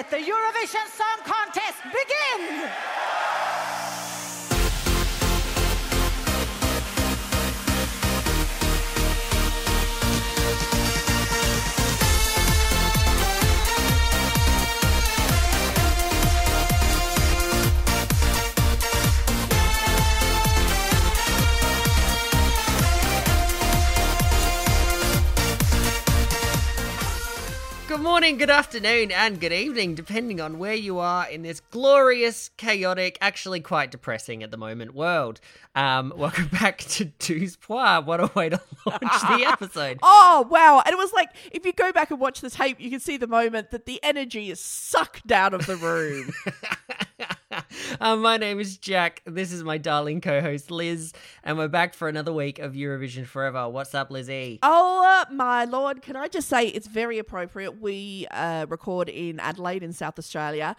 let the Eurovision Song Contest morning, good afternoon, and good evening, depending on where you are in this glorious, chaotic, actually quite depressing at the moment world. Um, welcome back to Douze Points. What a way to launch the episode. Oh wow! And it was like if you go back and watch the tape, you can see the moment that the energy is sucked out of the room. um, my name is Jack. This is my darling co-host Liz, and we're back for another week of Eurovision Forever. What's up, Lizzie? oh uh, my lord! Can I just say it's very appropriate. We uh, record in Adelaide in South Australia.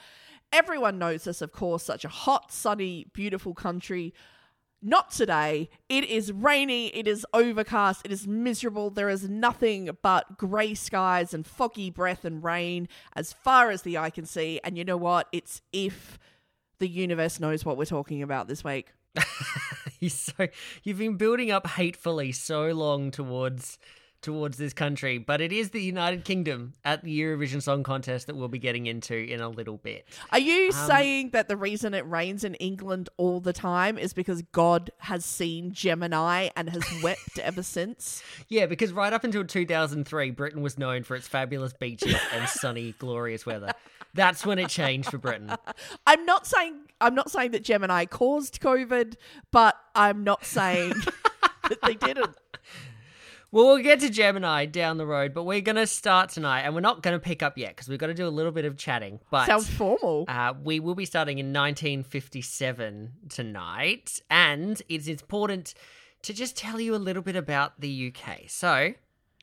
Everyone knows this, of course. Such a hot, sunny, beautiful country. Not today. It is rainy. It is overcast. It is miserable. There is nothing but grey skies and foggy breath and rain as far as the eye can see. And you know what? It's if the universe knows what we're talking about this week. you so you've been building up hatefully so long towards towards this country, but it is the United Kingdom at the Eurovision Song Contest that we'll be getting into in a little bit. Are you um, saying that the reason it rains in England all the time is because God has seen Jemini and has wept ever since? Yeah, because right up until 2003, Britain was known for its fabulous beaches and sunny, glorious weather. That's when it changed for Britain. I'm not saying I'm not saying that Jemini caused COVID, but I'm not saying that they didn't. Well, we'll get to Jemini down the road, but we're going to start tonight, and we're not going to pick up yet because we've got to do a little bit of chatting. But Sounds formal. Uh, we will be starting in 1957 tonight, and it's important to just tell you a little bit about the UK. So,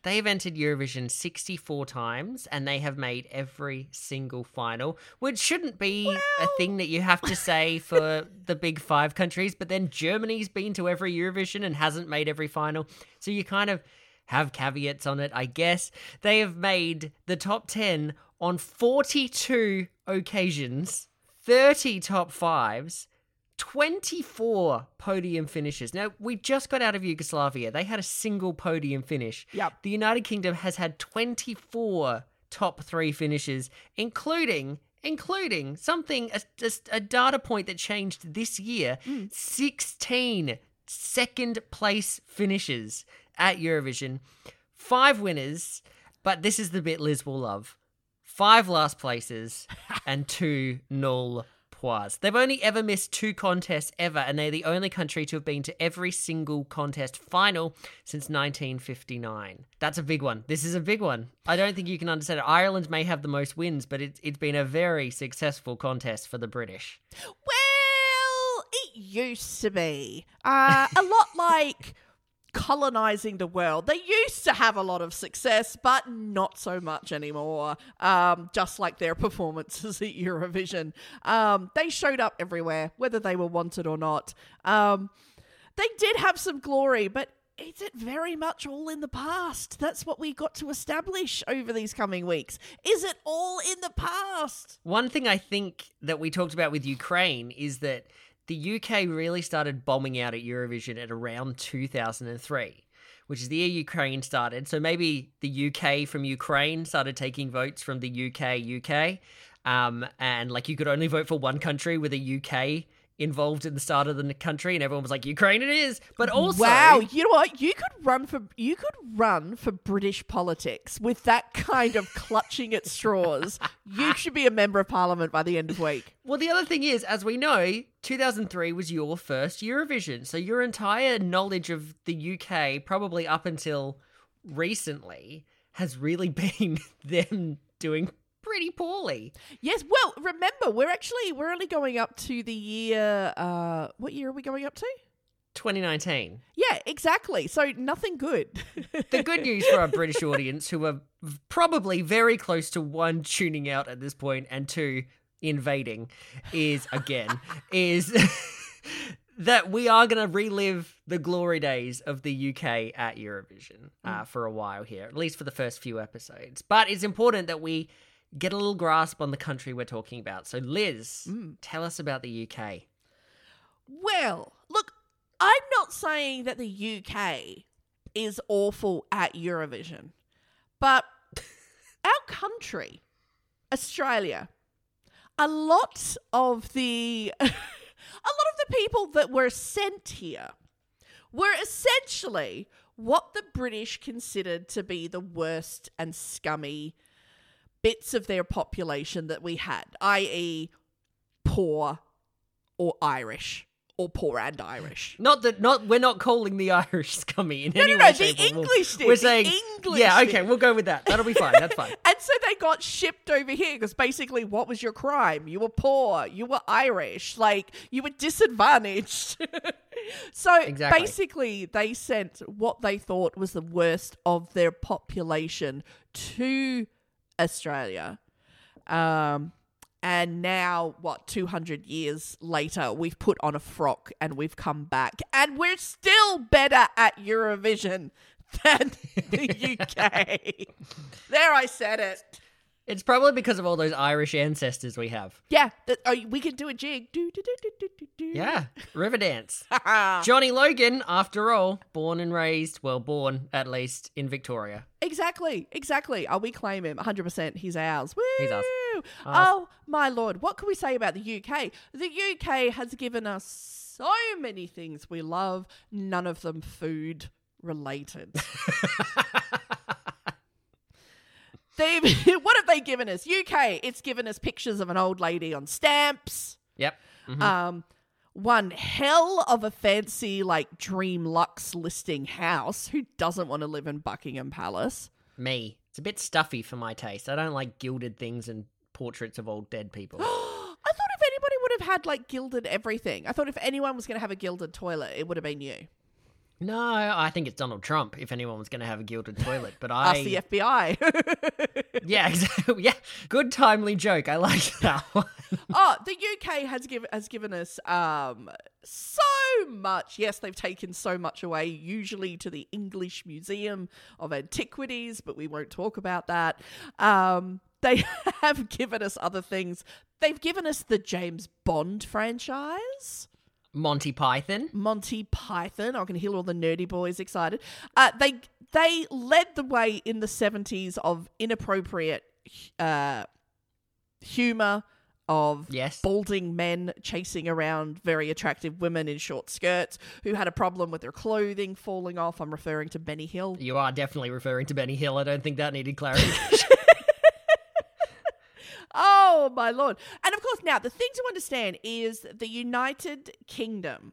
they've entered Eurovision 64 times, and they have made every single final, which shouldn't be a thing that you have to say for the big five countries, but then Germany's been to every Eurovision and hasn't made every final. So, you kind of have caveats on it, I guess. They have made the top 10 on 42 occasions, 30 top fives, 24 podium finishes. Now, we just got out of Yugoslavia. They had a single podium finish. Yep. The United Kingdom has had 24 top three finishes, including. Including something, a, just a data point that changed this year mm. 16 second place finishes at Eurovision, five winners, but this is the bit Liz will love five last places and two nul points. They've only ever missed two contests ever, and they're the only country to have been to every single contest final since 1959. That's a big one. This is a big one. I don't think you can understand it. Ireland may have the most wins, but it's it's been a very successful contest for the British. Well, it used to be. Uh, a lot like colonizing the world. They used to have a lot of success, but not so much anymore. Um, just like their performances at Eurovision. Um, they showed up everywhere, whether they were wanted or not. Um, they did have some glory, but is it very much all in the past? That's what we got to establish over these coming weeks. Is it all in the past? One thing I think that we talked about with Ukraine is that the UK really started bombing out at Eurovision at around 2003, which is the year Ukraine started. So maybe the UK from Ukraine started taking votes from the UK, UK. Um, and like you could only vote for one country with a UK involved in the start of the country, and everyone was like, Ukraine it is. But also, wow, you know what? You could run for you could run for British politics with that kind of clutching at straws. You should be a member of parliament by the end of week. Well, the other thing is, as we know, 2003 was your first Eurovision. So your entire knowledge of the UK, probably up until recently, has really been them doing pretty poorly. Yes, well, remember, we're actually we're only going up to the year uh what year are we going up to? 2019. Yeah, exactly. So nothing good. The good news for our British audience, who are probably very close to one tuning out at this point and two invading, is again is that we are going to relive the glory days of the UK at Eurovision uh, for a while here, at least for the first few episodes. But it's important that we get a little grasp on the country we're talking about. So, Liz, Mm. tell us about the UK. Well, look, I'm not saying that the UK is awful at Eurovision, but our country, Australia, a lot of the a lot of the people that were sent here were essentially what the British considered to be the worst and scummy bits of their population that we had, i.e., poor or Irish or poor and Irish. Not that, not we're not calling the Irish scummy in No, any no, no, way. the. English did, We're saying, English yeah, okay, we'll go with that. That'll be fine. That's fine. And so they got shipped over here because basically, what was your crime? You were poor, you were Irish, like you were disadvantaged. so Exactly. basically, they sent what they thought was the worst of their population to Australia. Um, and now, what, 200 years later, we've put on a frock and we've come back, and we're still better at Eurovision than the UK. there, I said it. It's probably because of all those Irish ancestors we have. Yeah, oh, we can do a jig. Do, do, do. Yeah, Riverdance. Ah. Johnny Logan, after all, born and raised, well, born at least in Victoria. exactly, exactly. Oh, we claim him 100%. He's ours. Woo! He's ours. Oh, my lord. What can we say about the UK? The UK has given us so many things we love, none of them food related. They've, what have they given us? UK, it's given us pictures of an old lady on stamps. Yep. Mhm. Um, one hell of a fancy, like Dream Lux listing house. Who doesn't want to live in Buckingham Palace? Me. It's a bit stuffy for my taste. I don't like gilded things and portraits of old dead people. I thought if anybody would have had like gilded everything, I thought if anyone was going to have a gilded toilet, it would have been you. No, I think it's Donald Trump if anyone was going to have a gilded toilet. But I. Ask the FBI. Yeah, exactly. Yeah, good timely joke. I like that one. oh, the UK has given has given us um so much. Yes, they've taken so much away, usually to the English Museum of Antiquities, but we won't talk about that. Um, they have given us other things. They've given us the James Bond franchise. Monty Python. Monty Python. I can hear all the nerdy boys excited. Uh, they they led the way in the seventies of inappropriate uh, humor of Yes. balding men chasing around very attractive women in short skirts who had a problem with their clothing falling off. I'm referring to Benny Hill. You are definitely referring to Benny Hill. I don't think that needed clarification. Oh my lord! And of course, now the thing to understand is the United Kingdom.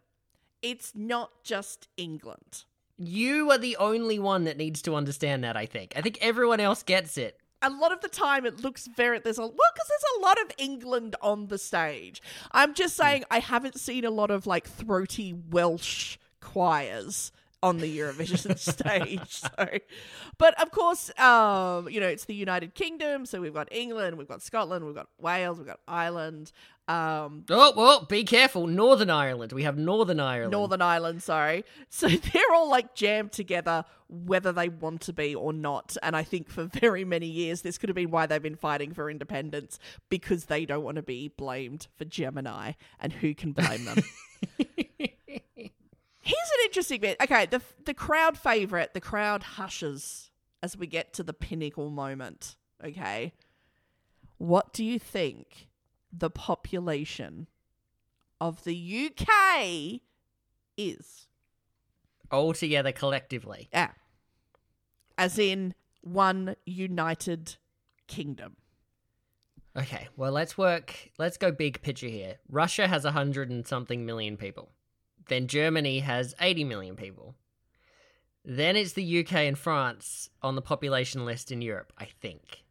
It's not just England. you are the only one that needs to understand that, I think. I think everyone else gets it. a lot of the time it looks very there's a well because there's a lot of England on the stage. I'm just hmm. saying I haven't seen a lot of like throaty Welsh choirs on the Eurovision stage. So, but of course, um, you know it's the United Kingdom, so we've got England, we've got Scotland, we've got Wales, we've got Ireland, um, Oh, well, be careful. Northern Ireland. We have Northern Ireland. Northern Ireland, sorry. So they're all like jammed together, whether they want to be or not. And I think for very many years, this could have been why they've been fighting for independence because they don't want to be blamed for Jemini. And who can blame them? Here's an interesting bit. Okay, the the crowd favorite, the crowd hushes as we get to the pinnacle moment. Okay, what do you think the population of the UK is? All together collectively. Yeah, as in one united kingdom. Okay, well, let's work. Let's go big picture here. Russia has a hundred and something million people. Then Germany has 80 million people. Then it's the UK and France on the population list in Europe, I think.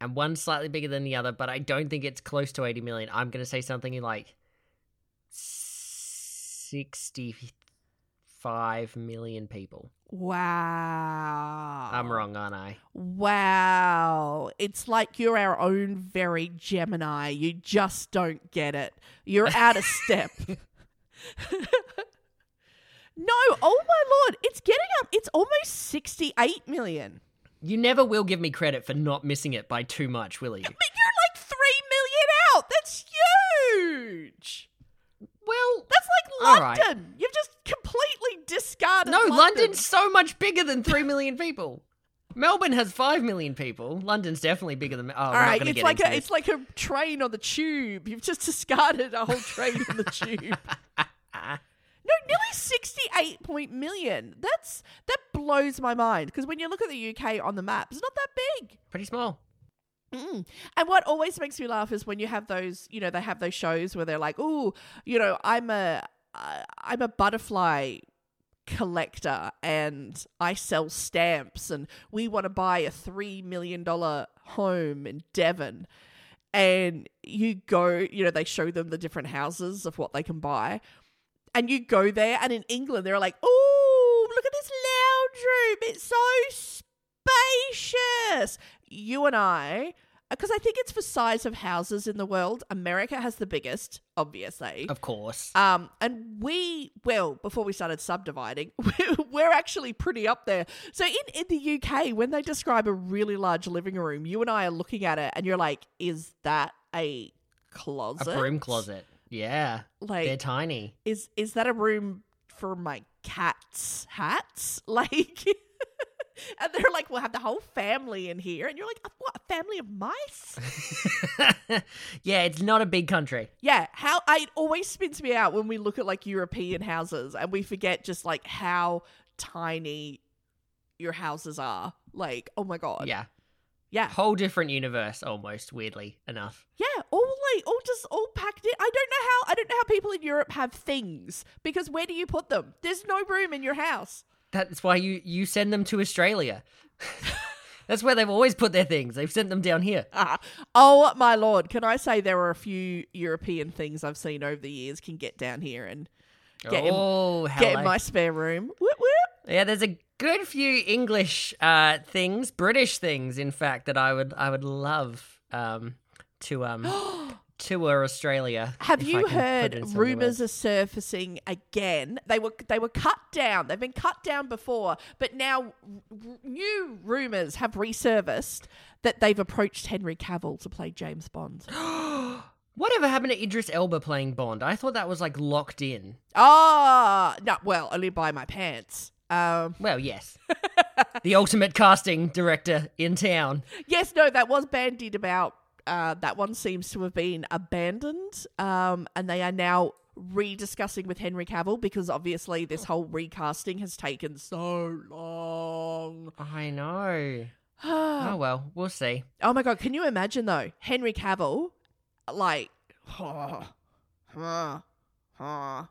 And one slightly bigger than the other, but I don't think it's close to 80 million. I'm going to say something in like 65 million people. Wow. I'm wrong, aren't I? Wow. It's like you're our own very Jemini. You just don't get it. You're out of step. no, oh my lord. It's getting up. It's almost 68 million. You never will give me credit for not missing it by too much, will you? But you're like three million out. That's huge. Well, That's like All right. London. You've just completely discarded. no, London. London's so much bigger than 3 million people. Melbourne has 5 million people. London's definitely bigger than. Oh, All right, it's like a this. it's like a train on the tube. You've just discarded a whole train on the tube. Nearly sixty-eight point million. That's that blows my mind because when you look at the UK on the map, it's not that big. Pretty small. Mm. And what always makes me laugh is when you have those, you know, they have those shows where they're like, "Oh, you know, I'm a, uh, I'm a butterfly collector and I sell stamps, and we want to buy a three million dollar home in Devon." And you go, you know, they show them the different houses of what they can buy, and you go there, and in England they're like, "Oh, look at this lounge room! It's so spacious." You and I, because I think it's for size of houses in the world. America has the biggest, obviously. Of course. Um, and we, well, before we started subdividing, we're actually pretty up there. So in, in the UK, when they describe a really large living room, you and I are looking at it and you're like, is that a closet? a broom closet. Yeah. Like, They're tiny. is is that a room for my cat's hats? Like, and they're like, we'll have the whole family in here, and you're like, uh, what? A family of mice? yeah, it's not a big country. Yeah, how I it always spins me out when we look at like European houses and we forget just like how tiny your houses are. Like, oh my god. Yeah. Yeah. Whole different universe almost, weirdly enough. Yeah, all all just all packed in. I don't know how I don't know how people in Europe have things because where do you put them? There's no room in your house. That's why you you send them to Australia. That's where they've always put their things. They've sent them down here. Ah, oh my lord! Can I say there are a few European things I've seen over the years can get down here and Get in- oh, get hello. in my spare room. Whoop, whoop. Yeah, there's a good few English uh, things, British things, in fact, that I would I would love um, to um, tour Australia. Have you can put it heard in so many rumors are surfacing again? They were they were cut down. They've been cut down before, but now r- new rumors have resurfaced that they've approached Henry Cavill to play James Bond. Whatever happened to Idris Elba playing Bond? I thought that was like locked in. Ah, no, well, only by my pants. Um, Well, yes. the ultimate casting director in town. yes, no, that was bandied about. Uh, that one seems to have been abandoned, um, and they are now rediscussing with Henry Cavill because obviously this whole recasting has taken so long. I know. Oh well, we'll see. Oh my god, can you imagine though? Henry Cavill, like, ha huh huh.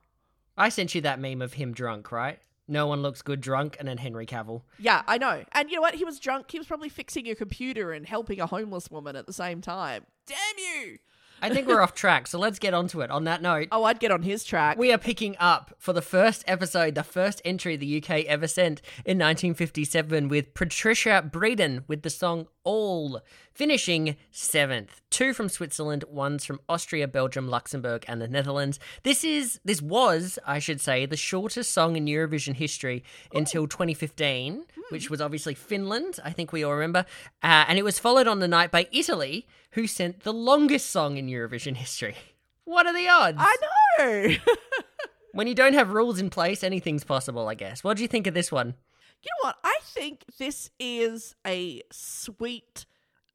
I sent you that meme of him drunk, right? No one looks good drunk, and then Henry Cavill. yeah, I know. And you know what? He was drunk. He was probably fixing a computer and helping a homeless woman at the same time. Damn you! I think we're off track, so let's get onto it. On that note, Oh, I'd get on his track. we are picking up for the first episode, the first entry the UK ever sent in 1957 with Patricia Bredin with the song All, finishing seventh. Two from Switzerland, one's from Austria, Belgium, Luxembourg, and the Netherlands. This is, this was, I should say, the shortest song in Eurovision history until 2015, which was obviously Finland, I think we all remember. Uh, and it was followed on the night by Italy, who sent the longest song in Eurovision history. What are the odds? I know. When you don't have rules in place, anything's possible, I guess. What do you think of this one? You know what? I think this is a sweet,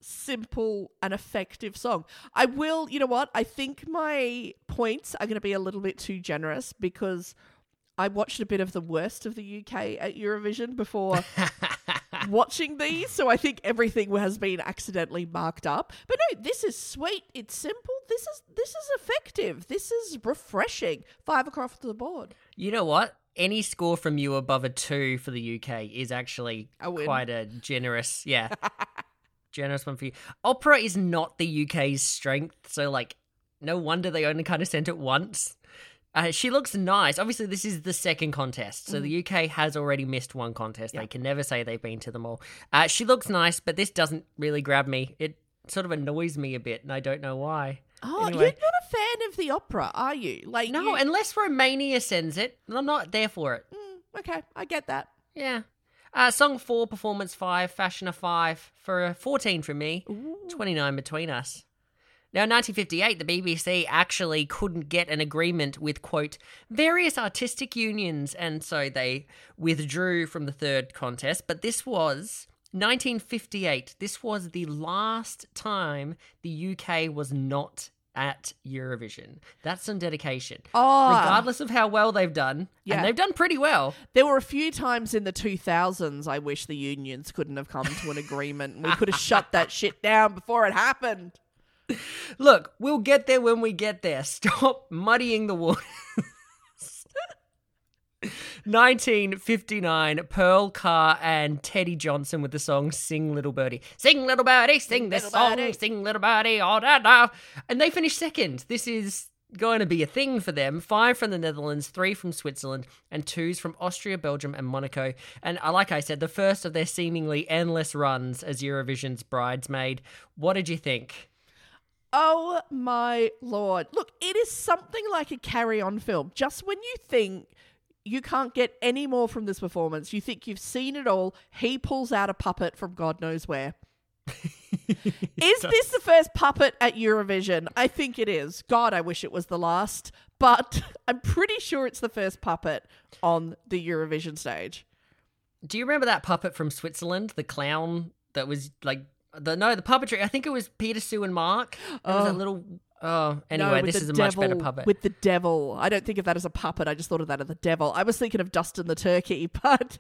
simple, and effective song. I will, you know what? I think my points are going to be a little bit too generous because I watched a bit of the worst of the UK at Eurovision before watching these, so I think everything has been accidentally marked up. But no, this is sweet. It's simple. This is this is effective. This is refreshing. Five across the board. You know what? Any score from you above a two for the UK is actually quite a generous, yeah, generous one for you. Opera is not the UK's strength, so like, no wonder they only kind of sent it once. Uh, she looks nice. Obviously, this is the second contest, so the UK has already missed one contest. They can never say they've been to them all. Uh, she looks nice, but this doesn't really grab me. It sort of annoys me a bit, and I don't know why. Oh, Anyway. you're not a fan of the opera, are you? Like No, you- unless Romania sends it, I'm not there for it. Mm, okay, I get that. Yeah. Uh, song four, performance five, fashion a five for a 14 from me, 29 between us. Now, in 1958, the BBC actually couldn't get an agreement with, quote, various artistic unions, and so they withdrew from the third contest. But this was 1958. This was the last time the UK was not at Eurovision. That's some dedication. Oh. Regardless of how well they've done, Yeah. and they've done pretty well. There were a few times in the 2000s I wish the unions couldn't have come to an agreement we could have shut that shit down before it happened. Look, we'll get there when we get there. Stop muddying the waters. 1959, Pearl Carr and Teddy Johnson with the song Sing Little Birdie. Sing Little Birdie, sing this song, birdie. sing Little Birdie, all da da. And they finished second. This is going to be a thing for them. Five from the Netherlands, three from Switzerland, and twos from Austria, Belgium, and Monaco. And uh, like I said, the first of their seemingly endless runs as Eurovision's bridesmaid. What did you think? Oh my lord. Look, it is something like a carry on film. Just when you think you can't get any more from this performance, you think you've seen it all, he pulls out a puppet from God knows where. is this the first puppet at Eurovision? I think it is. God, I wish it was the last, but I'm pretty sure it's the first puppet on the Eurovision stage. Do you remember that puppet from Switzerland, the clown that was like the no, the puppetry? I think it was Peter, Sue, and Marc. It was Oh. a little. Oh, No, anyway, with this is a much better puppet. With the devil. I don't think of that as a puppet. I just thought of that as the devil. I was thinking of Dustin the turkey, but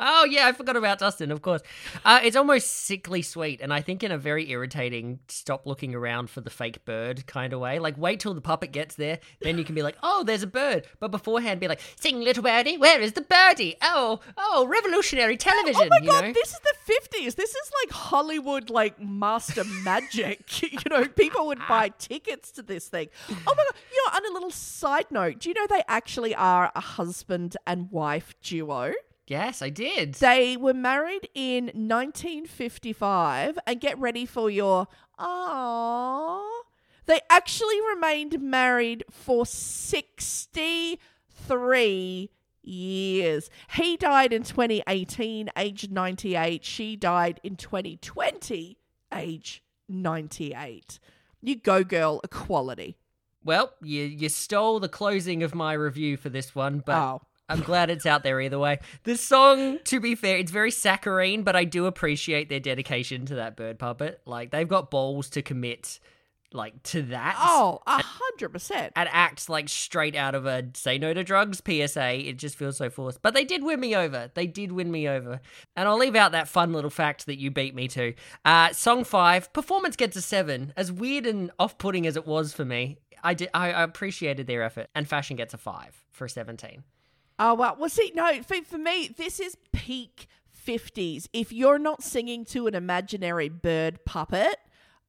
Oh yeah, I forgot about Dustin. Of course, uh, it's almost sickly sweet, and I think in a very irritating stop looking around for the fake bird kind of way. Like wait till the puppet gets there, then you can be like, oh, there's a bird. But beforehand, be like, sing little birdie, where is the birdie? Oh, oh, revolutionary television. Oh my god, know? this is the fifties. This is like Hollywood like master magic. you know, people would buy tickets to this thing. Oh my god. You know, on a little side note, do you know they actually are a husband and wife duo? Yes, I did. They were married in 1955 and get ready for your ah. They actually remained married for 63 years. He died in 2018, aged 98. She died in 2020, age 98. You go, girl, equality. Well, you you stole the closing of my review for this one, but Oh. I'm glad it's out there either way. The song, to be fair, it's very saccharine, but I do appreciate their dedication to that bird puppet. Like they've got balls to commit, like to that. Oh, a hundred percent. And act like straight out of a "Say No to Drugs" PSA. It just feels so forced. But they did win me over. They did win me over. And I'll leave out that fun little fact that you beat me to. Uh, song five, performance gets a seven. As weird and off-putting as it was for me, I did. I, I appreciated their effort. And fashion gets a five for a seventeen. Oh well, well see, no, for, for me, this is peak fifties. If you're not singing to an imaginary bird puppet,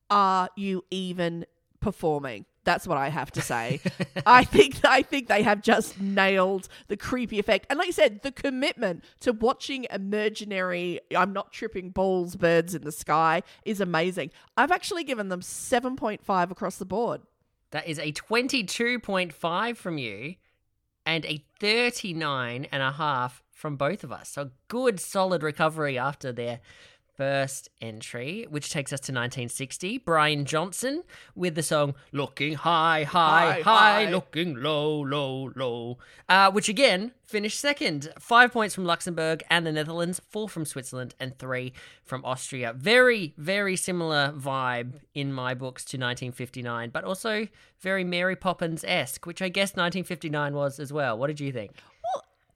are you even performing? That's what I have to say. I think I think they have just nailed the creepy effect, and like you said, the commitment to watching imaginary. I'm not tripping balls, birds in the sky is amazing. I've actually given them seven point five across the board. That is a 22.5 from you and a 39 and a half from both of us. So good solid recovery after their first entry, which takes us to 1960. Bryan Johnson with the song Looking High, High, High, High. Looking Low, Low, Low, uh, which again finished second. Five points from Luxembourg and the Netherlands, four from Switzerland, and three from Austria. Very, very similar vibe in my books to 1959, but also very Mary Poppins esque, which I guess 1959 was as well. What did you think?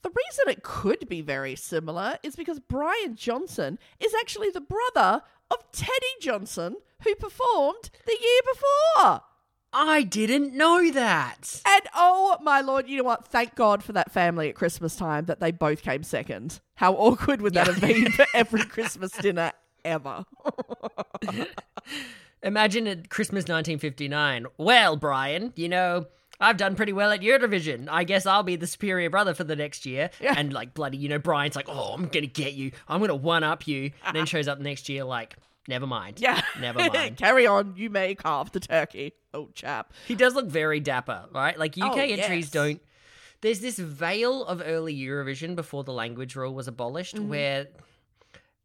The reason it could be very similar is because Bryan Johnson is actually the brother of Teddy Johnson, who performed the year before. I didn't know that. And oh my lord, you know what? Thank God for that family at Christmas time that they both came second. How awkward would that have been for every Christmas dinner ever? Imagine at Christmas 1959. Well, Brian, you know, I've done pretty well at Eurovision. I guess I'll be the superior brother for the next year. Yeah. And like bloody, you know, Bryan's like, oh, I'm gonna get you. I'm gonna one up you. And then shows up next year like, never mind. Yeah. Never mind. Carry on. You may carve the turkey, old chap. He does look very dapper, right? Like UK Oh, entries yes. don't. there's this veil of early Eurovision before the language rule was abolished mm-hmm. where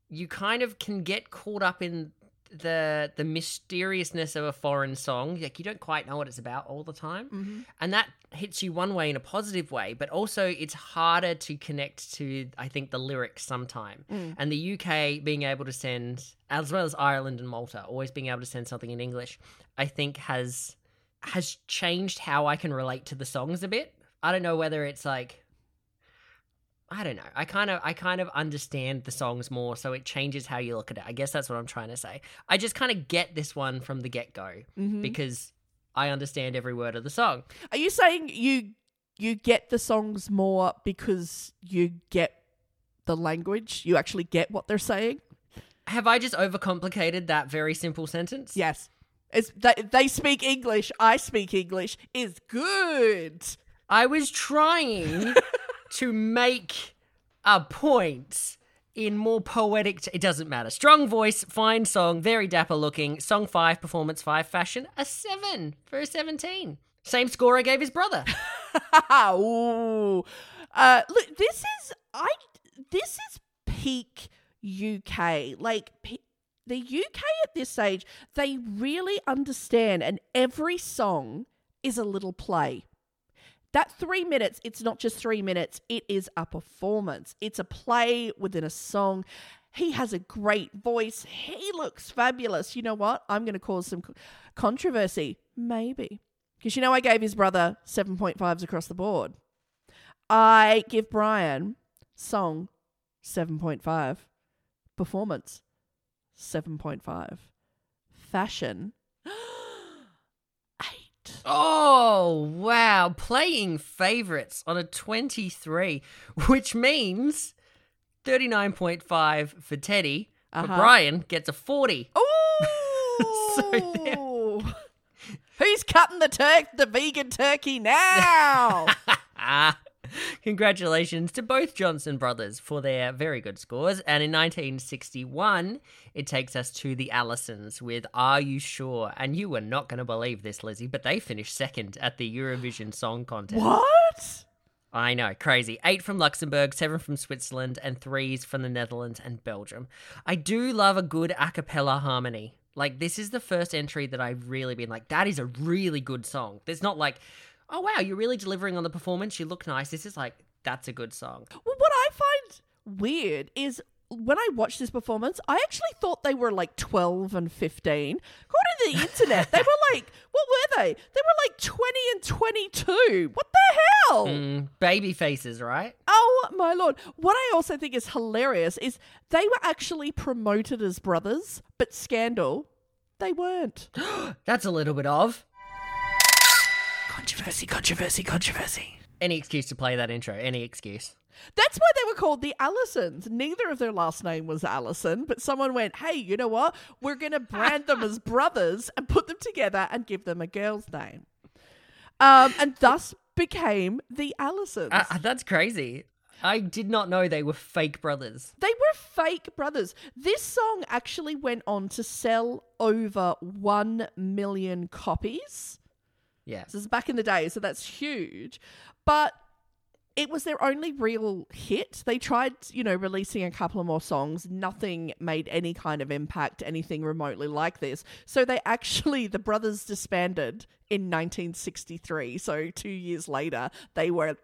you kind of can get caught up in the the mysteriousness of a foreign song. Like you don't quite know what it's about all the time. Mm-hmm. And that hits you one way in a positive way but also it's harder to connect to i think the lyrics sometime. Mm. And the uk being able to send as well as ireland and malta always being able to send something in english i think has has changed how i can relate to the songs a bit. I don't know whether it's like I don't know. I kind of I kind of understand the songs more, so it changes how you look at it. I guess that's what I'm trying to say. I just kind of get this one from the get go Mm-hmm. because I understand every word of the song. Are you saying you you get the songs more because you get the language? You actually get what they're saying? Have I just overcomplicated that very simple sentence? Yes. It's they, they speak English. I speak English. Is good. I was trying to make a point in more poetic. T- it doesn't matter. Strong voice, fine song, very dapper looking. Song five, performance five, fashion a seven for a seventeen. Same score I gave his brother. Ooh. Uh, look, this is I. This is peak UK. Like pe- the UK at this stage, they really understand, and every song is a little play. That three minutes, it's not just three minutes, it is a performance. It's a play within a song. He has a great voice. He looks fabulous. You know what? I'm going to cause some controversy. Maybe. Because you know, I gave his brother 7.5s across the board. I give Bryan song 7.5, performance 7.5, fashion 8. Oh, wow. Playing favorites on a 23, which means 39.5 for Teddy. But Uh-huh. Bryan gets a 40. Ooh! So Who's cutting the turk the vegan turkey now? Congratulations to both Johnson brothers for their very good scores. And in 1961, it takes us to the Allisons with Are You Sure? And you were not going to believe this, Lizzie, but they finished second at the Eurovision Song Contest. what? I know, crazy. Eight from Luxembourg, seven from Switzerland, and threes from the Netherlands and Belgium. I do love a good a cappella harmony. Like, this is the first entry that I've really been like, that is a really good song. There's not like, oh, wow, you're really delivering on the performance. You look nice. This is like, that's a good song. Well, what I find weird is when I watched this performance, I actually thought they were like 12 and 15. According to the internet, they were like, what were they? They were like 20 and 22. What the hell? Mm, baby faces, right? Oh my lord. What I also think is hilarious is they were actually promoted as brothers, but scandal, they weren't. That's a little bit of. Controversy, controversy, controversy. Any excuse to play that intro. Any excuse. That's why they were called the Allisons. Neither of their last name was Allison, but someone went, hey, you know what? We're going to brand them as brothers and put them together and give them a girl's name. Um, and thus became the Allisons. Uh, that's crazy. I did not know they were fake brothers. They were fake brothers. This song actually went on to sell over 1 million copies. Yeah. This is back in the day, so that's huge. But it was their only real hit. They tried, you know, releasing a couple of more songs. Nothing made any kind of impact, anything remotely like this. So they actually, the brothers disbanded in 1963. So two years later, they were,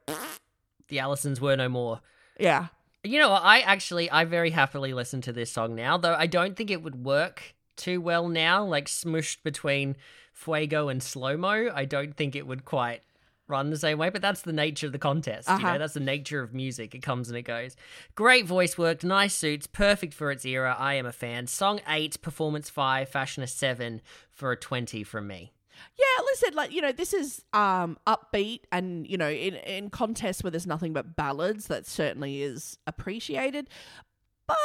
The Allisons were no more. yeah. You know. I actually, I very happily listen to this song now, though I don't think it would work too well now, like smushed between Fuego and Slow Mo. I don't think it would quite run the same way, but that's the nature of the contest. You Uh-huh. know, that's the nature of music. It comes and it goes. Great voice work, nice suits, perfect for its era. I am a fan. Song eight, performance five, fashion a seven for a 20 from me. Yeah, listen, like you know, this is um upbeat, and you know, in in contests where there's nothing but ballads, that certainly is appreciated. But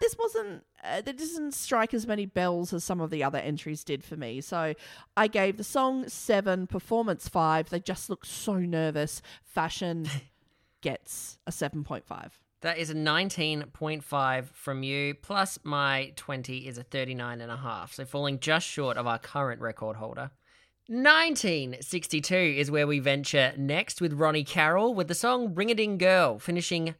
this wasn't. Uh, that doesn't strike as many bells as some of the other entries did for me. So I gave the song seven, performance five. They just look so nervous. Fashion gets a seven point five. That is a 19.5 from you, plus my 20 is a 39 and a half. So falling just short of our current record holder, 1962 is where we venture next with Ronnie Carroll with the song Ring a Ding Girl, finishing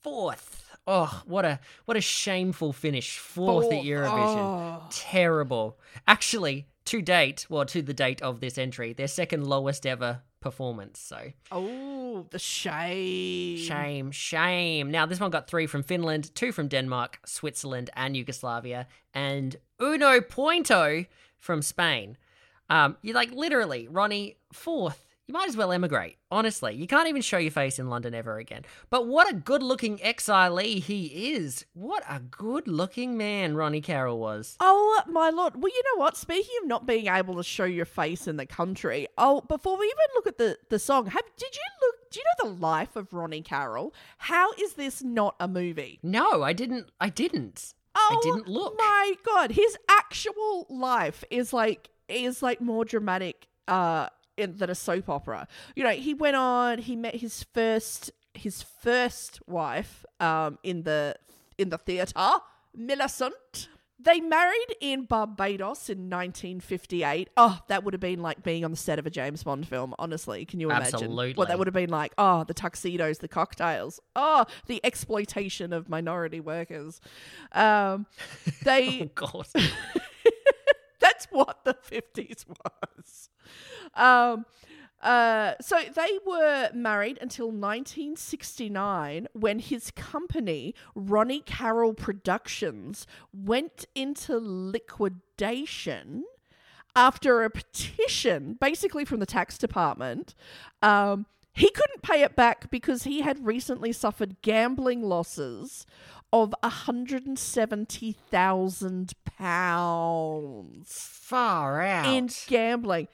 fourth. Oh, what a what a shameful finish. Fourth, at Eurovision. Oh. Terrible. Actually, to date, well, to the date of this entry, their second lowest ever performance. So Oh, the shame. Shame, shame. Now, this one got three from Finland, two from Denmark, Switzerland, and Yugoslavia, and uno pointo from Spain. Um, you like literally, Ronnie, fourth. You might as well emigrate. Honestly, you can't even show your face in London ever again. But what a good-looking exilee he is! What a good-looking man Ronnie Carroll was. Oh my lord! Well, you know what? Speaking of not being able to show your face in the country, oh, before we even look at the the song, have did you look? Do you know the life of Ronnie Carroll? How is this not a movie? No, I didn't. I didn't. Oh, didn't look. My God, his actual life is like is like more dramatic uh in, than a soap opera. You know, he went on. He met his first his first wife um in the in the theater, Millicent. They married in Barbados in 1958. Oh, that would have been like being on the set of a James Bond film, honestly. Can you imagine? Absolutely. What that would have been like? Oh, the tuxedos, the cocktails. Oh, the exploitation of minority workers. Um, they Oh God. that's what the 50s was. Um, uh, so they were married until 1969 when his company, Ronnie Carroll Productions, went into liquidation after a petition, basically from the tax department. Um, he couldn't pay it back because he had recently suffered gambling losses of £170,000 Far out. in gambling.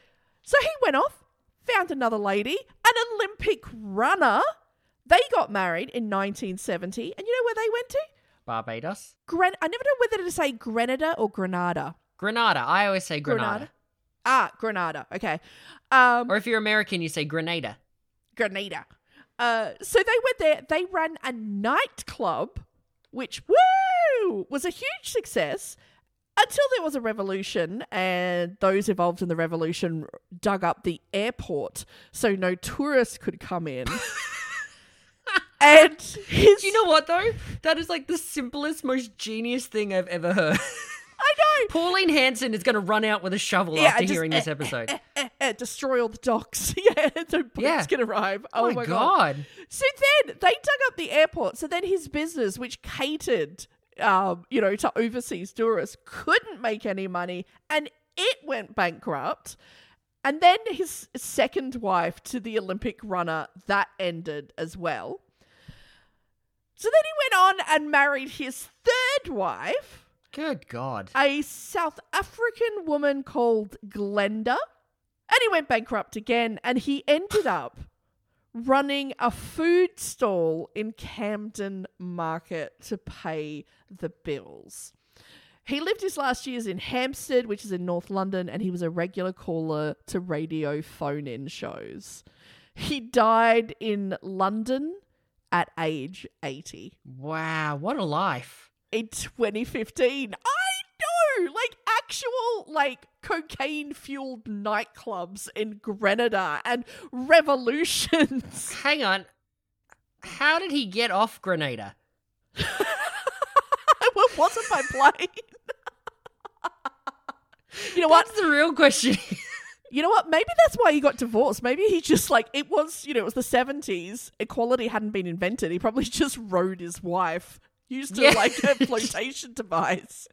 So he went off, found another lady, an Olympic runner. They got married in 1970. And you know where they went to? Barbados. Gran- I never know whether to say Grenada or Granada. Grenada. I always say Grenada. Ah, Granada. Okay. Um, Or if you're American, you say Grenada. Grenada. Uh, so they went there. They ran a nightclub, which woo was a huge success until there was a revolution, and those involved in the revolution dug up the airport so no tourists could come in. and his, Do you know what though? That is like the simplest, most genius thing I've ever heard. I know. Pauline Hanson is going to run out with a shovel Yeah, after just, hearing this eh, episode. eh, eh, eh, destroy all the docks. yeah, so police Yeah. can arrive. Oh, oh my my god. god. So then they dug up the airport. So then his business, which catered, um, you know, to overseas tourists, couldn't make any money, and it went bankrupt. And then his second wife to the Olympic runner that ended as well. So then he went on and married his third wife, Good god. a South African woman called Glenda. And he went bankrupt again, and he ended up running a food stall in Camden Market to pay the bills. He lived his last years in Hampstead, which is in North London, and he was a regular caller to radio phone in shows. He died in London at age 80 Wow, what a life. in 2015. I know, like actual like cocaine fueled nightclubs in Grenada and revolutions. Hang on. How did he get off Grenada? well, wasn't my plane. you know what? That's the real question. You know what? Maybe that's why he got divorced. Maybe he just like it was, you know, it was the seventies. Equality hadn't been invented. He probably just rode his wife, used it Yeah. like a flotation device.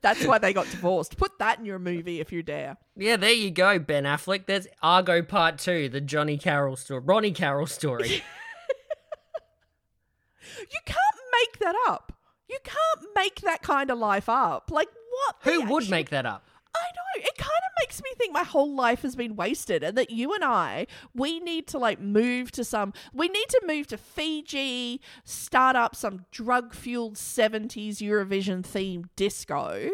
That's why they got divorced. Put that in your movie if you dare. yeah, there you go, Ben Affleck. There's Argo Part 2, the Johnny Carroll story. Ronnie Carroll story. You can't make that up. You can't make that kind of life up. Like what? Who would make that up? I know. It kind of makes me think my whole life has been wasted and that you and I, we need to like move to some, we need to move to Fiji, start up some drug fueled 70s Eurovision themed disco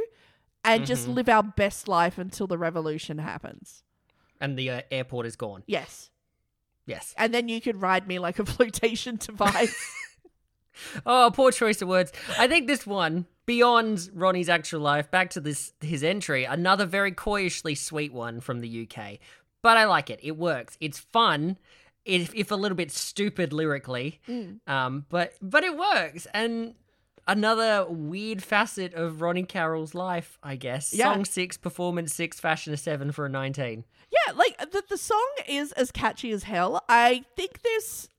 and just Mm-hmm. live our best life until the revolution happens. And the uh, airport is gone. Yes. Yes. And then you could ride me like a flotation device. Oh, poor choice of words. I think this one, beyond Ronnie's actual life, back to this his entry, another very coyishly sweet one from the UK. But I like it. It works. It's fun. If, if a little bit stupid lyrically, um, but but it works. And another weird facet of Ronnie Carroll's life, I guess. Yeah. Song six, performance six, fashion a seven for a nineteen. Yeah, like the the song is as catchy as hell. I think there's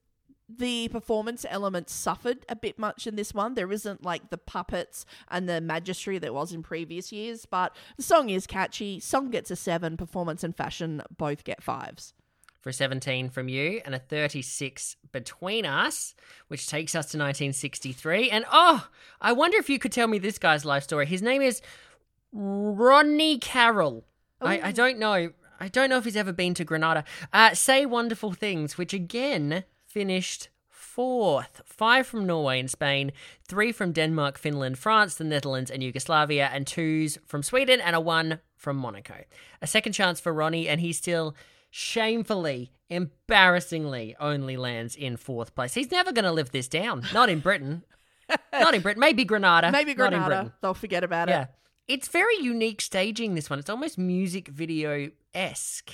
the performance elements suffered a bit much in this one. There isn't like the puppets and the magistry that was in previous years, but the song is catchy. Song gets a seven. Performance and fashion both get fives. for a 17 from you and a 36 between us, which takes us to 1963. And oh, I wonder if you could tell me this guy's life story. His name is Ronnie Carroll. I, I don't know. I don't know if he's ever been to Granada. Uh, Say Wonderful Things, which again finished fourth. Five from Norway and Spain, three from Denmark, Finland, France, the Netherlands, and Yugoslavia, and twos from Sweden, and a one from Monaco. A second chance for Ronnie, and he still shamefully, embarrassingly only lands in fourth place. He's never going to live this down. Not in Britain. Not in Britain. Maybe Granada. Maybe Not in Granada. Britain. They'll forget about Yeah. it. It's very unique staging, this one. It's almost music video esque.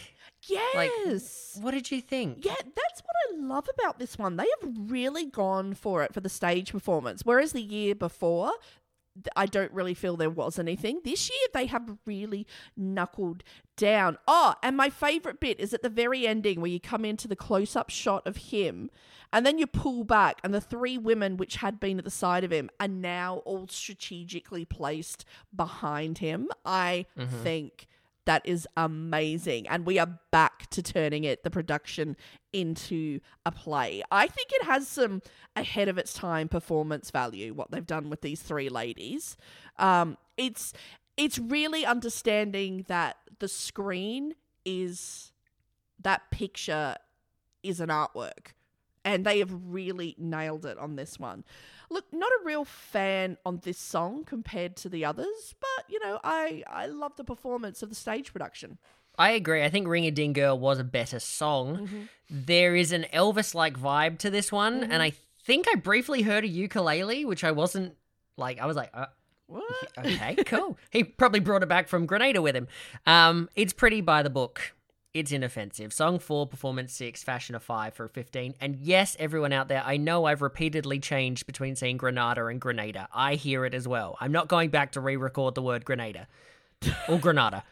Yes. What did you think? Yeah, that's what I love about this one. They have really gone for it for the stage performance. Whereas the year before, I don't really feel there was anything. This year, they have really knuckled down. Oh, and my favorite bit is at the very ending where you come into the close up shot of him and then you pull back, and the three women which had been at the side of him are now all strategically placed behind him. I mm-hmm. think that is amazing. And we are back to turning it, the production, into a play. I think it has some ahead of its time performance value, what they've done with these three ladies. Um, it's it's really understanding that the screen is that picture is an artwork. And they have really nailed it on this one. Look, not a real fan on this song compared to the others, but you know, I I love the performance of the stage production. I agree. I think Ring a Ding Girl was a better song. There is an Elvis like vibe to this one, and I think I briefly heard a ukulele, which I wasn't like, I was like, uh, What? okay, cool. he probably brought it back from Grenada with him. Um, it's pretty by the book. It's inoffensive. Song four, performance six, fashion a five for a 15. And yes, everyone out there, I know I've repeatedly changed between saying Granada and Grenada. I hear it as well. I'm not going back to re record the word Grenada or Granada.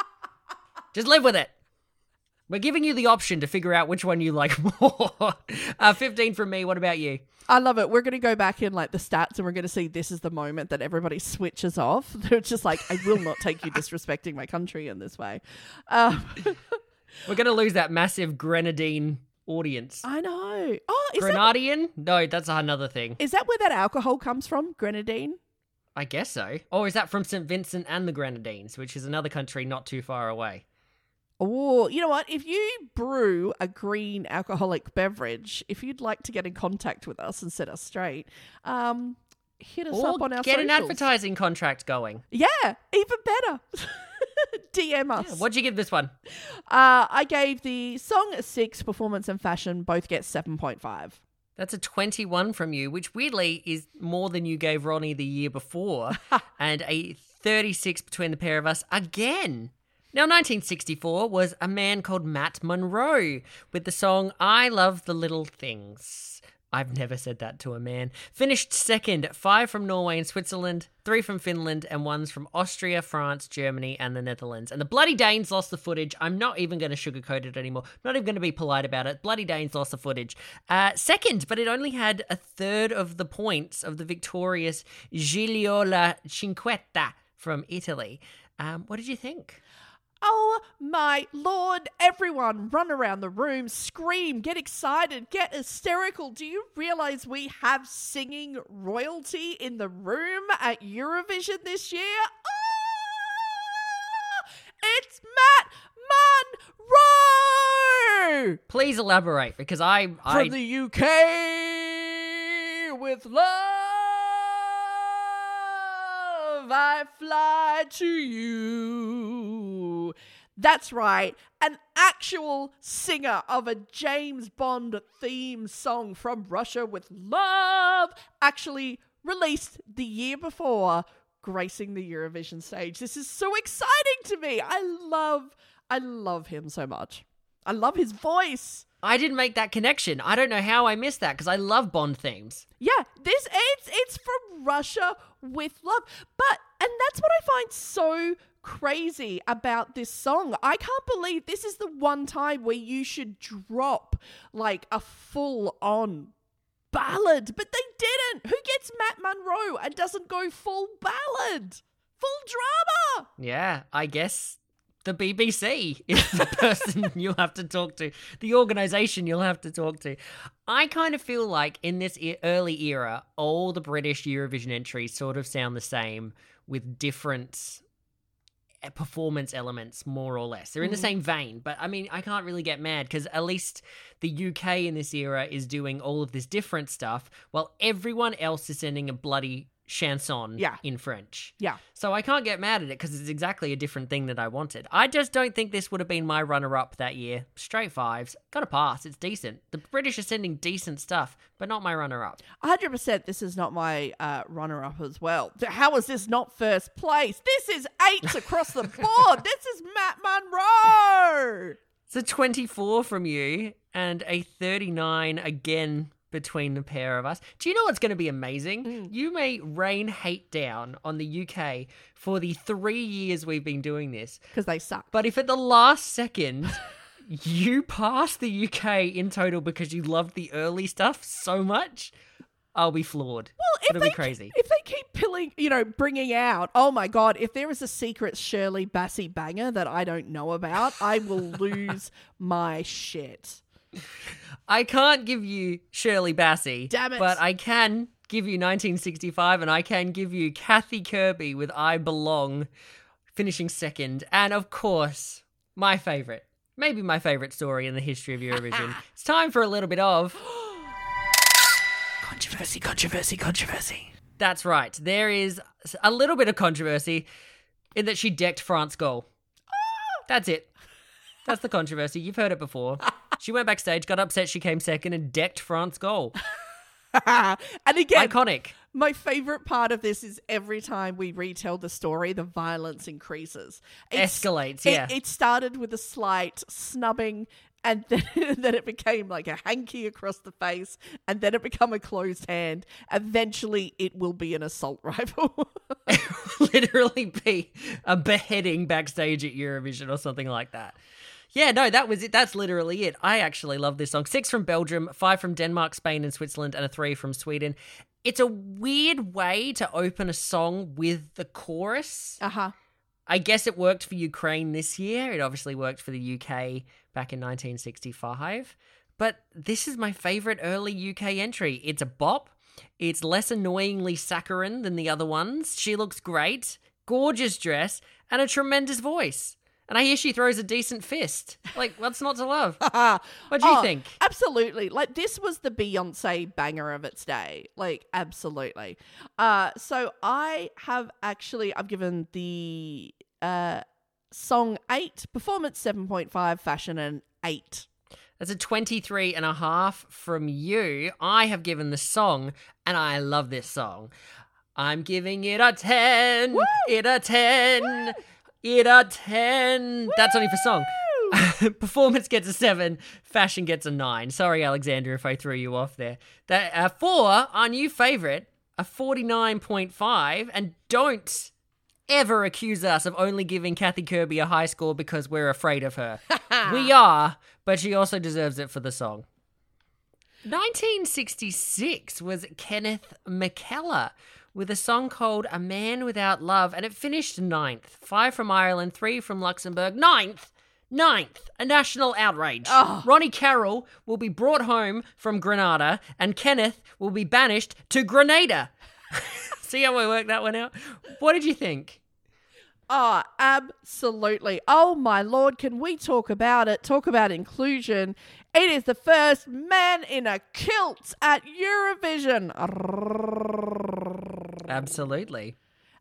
Just live with it. We're giving you the option to figure out which one you like more. uh, 15 from me. What about you? I love it. We're going to go back in like the stats and we're going to see this is the moment that everybody switches off. They're just like, I will not take you disrespecting my country in this way. Um, We're going to lose that massive Grenadine audience. I know. Oh, is that, Grenadian? No, that's another thing. is that where that alcohol comes from? Grenadine? I guess so. Or is that from St. Vincent and the Grenadines, which is another country not too far away? Oh, you know what? If you brew a green alcoholic beverage, if you'd like to get in contact with us and set us straight, um, hit us Or up on our get an advertising contract going. Yeah, even better. DM us. What'd you give this one? Uh, I gave the song a six, performance and fashion both get 7.5. That's a 21 from you, which weirdly is more than you gave Ronnie the year before, and a 36 between the pair of us again. Now, 1964 was a man called Matt Monro with the song I Love the Little Things. I've never said that to a man. Finished second, five from Norway and Switzerland, three from Finland, and one's from Austria, France, Germany, and the Netherlands. And the Bloody Danes lost the footage. I'm not even going to sugarcoat it anymore. not even going to be polite about it. Bloody Danes lost the footage. Uh, second, but it only had a third of the points of the victorious Gigliola Cinquetti from Italy. Um, what did you think? Oh my lord, everyone run around the room, scream, get excited, get hysterical. Do you realize we have singing royalty in the room at Eurovision this year? Ah! it's Matt Monro Please elaborate because I, from the UK with love I fly to you. That's right, an actual singer of a James Bond theme song from Russia with love actually released the year before, gracing the Eurovision stage. This is so exciting to me. I love, I love him so much. I love his voice. I didn't make that connection. I don't know how I missed that because I love Bond themes. Yeah, this it's it's from Russia with love. But and that's what I find so crazy about this song. I can't believe this is the one time where you should drop like a full on ballad, but they didn't. Who gets Matt Monro and doesn't go full ballad? Full drama. Yeah, I guess the BBC is the person you'll have to talk to, the organization you'll have to talk to. I kind of feel like in this e- early era, all the British Eurovision entries sort of sound the same with different performance elements more or less. They're in the hmm. same vein, but I mean, I can't really get mad because at least the UK in this era is doing all of this different stuff while everyone else is sending a bloody chanson Yeah. in French. Yeah. So I can't get mad at it because it's exactly a different thing that I wanted. I just don't think this would have been my runner up that year. Straight fives. Got to pass. It's decent. The British are sending decent stuff, but not my runner up. 100% this is not my uh, runner up as well. How is this not first place? This is eights across the board. this is Matt Monro. It's a 24 from you and a 39 again between the pair of us. Do you know what's going to be amazing? Mm. You may rain hate down on the UK for the three years we've been doing this. Because they suck. But if at the last second you pass the UK in total because you loved the early stuff so much, I'll be floored. Well, if It'll they, be crazy. If they keep pilling, you know, bringing out, oh my god, if there is a secret Shirley Bassey banger that I don't know about, I will lose my shit. I can't give you Shirley Bassey. Damn it. But I can give you 1965 and I can give you Kathy Kirby with I Belong finishing second. And of course, my favorite, maybe my favorite story in the history of Eurovision. it's time for a little bit of controversy, controversy, controversy. That's right. There is a little bit of controversy in that she decked France Gall. Ah! That's it. That's the controversy. You've heard it before. She went backstage, got upset she came second, and decked France Gall. and again, Iconic. my favorite part of this is every time we retell the story, the violence increases. It's- Escalates, yeah. It, started with a slight snubbing, and then, then it became like a hanky across the face, and then it become a closed hand. Eventually, it will be an assault rifle. Literally be a beheading backstage at Eurovision or something like that. Yeah, no, that was it. That's literally it. I actually love this song. Six from Belgium, five from Denmark, Spain, and Switzerland, and a three from Sweden. It's a weird way to open a song with the chorus. uh huh. I guess it worked for Ukraine this year. It obviously worked for the UK back in 1965. But this is my favorite early UK entry. It's a bop. It's less annoyingly saccharine than the other ones. She looks great, gorgeous dress, and a tremendous voice. And I hear she throws a decent fist. Like, what's not to love? What do you Oh, think? Absolutely. Like this was the Beyonce banger of its day. Like absolutely. Uh so I have actually I've given the uh song 8, performance 7.5, fashion an 8. That's a 23 and a half from you. I have given the song, and I love this song. I'm giving it a 10. It a 10. It a 10. That's only for song. Performance gets a 7. Fashion gets a 9. Sorry, Alexander, if I threw you off there. That uh, 4, our new favorite, a 49.5. And don't ever accuse us of only giving Kathy Kirby a high score because we're afraid of her. we are, but she also deserves it for the song. 1966 was Kenneth McKellar with a song called A Man Without Love, and it finished ninth. Five from Ireland, three from Luxembourg. Ninth! Ninth! A national outrage. Oh. Ronnie Carroll will be brought home from Grenada, and Kenneth will be banished to Grenada. See how I work that one out? What did you think? Oh, absolutely. Oh my lord, can we talk about it? Talk about inclusion. It is the first man in a kilt at Eurovision. Absolutely.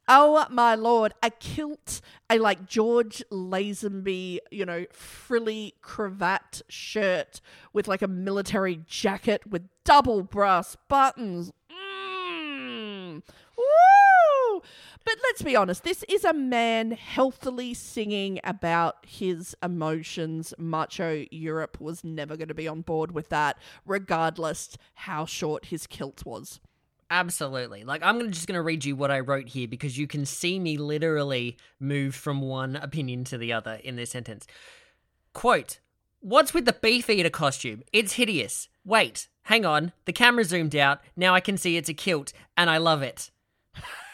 Oh my lord, a kilt, a like George Lazenby, you know, frilly cravat shirt with like a military jacket with double brass buttons. Mm. But let's be honest, this is a man healthily singing about his emotions. Macho Europe was never going to be on board with that, regardless how short his kilt was. Absolutely. Like I'm just going to read you what I wrote here because you can see me literally move from one opinion to the other in this sentence. Quote, What's with the beef eater costume? It's hideous. Wait, hang on. The camera zoomed out. Now I can see it's a kilt, and I love it.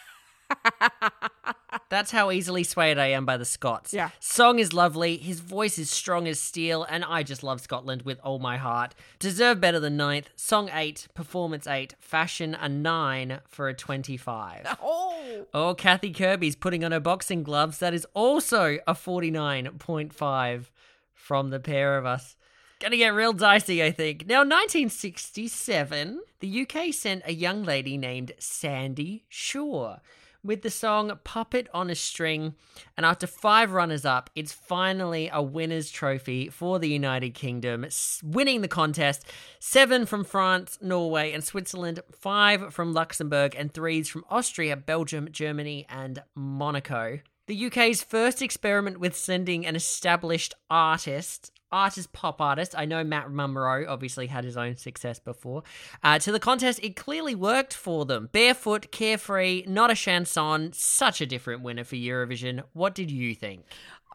That's how easily swayed I am by the Scots. Yeah. Song is lovely, his voice is strong as steel, and I just love Scotland with all my heart. Deserve better than ninth. Song 8, performance 8, fashion a 9 for a 25. Oh, Oh, Kathy Kirby's putting on her boxing gloves. That is also a 49.5 from the pair of us. Gonna get real dicey, I think. Now, 1967, the UK sent a young lady named Sandie Shaw with the song Puppet on a String. And after five runners up, it's finally a winner's trophy for the United Kingdom, winning the contest. Seven from France, Norway, and Switzerland, five from Luxembourg, and threes from Austria, Belgium, Germany, and Monaco. The UK's first experiment with sending an established artist, artist pop artist, I know Matt Monro obviously had his own success before, uh, to the contest, it clearly worked for them. Barefoot, carefree, not a chanson, such a different winner for Eurovision. What did you think?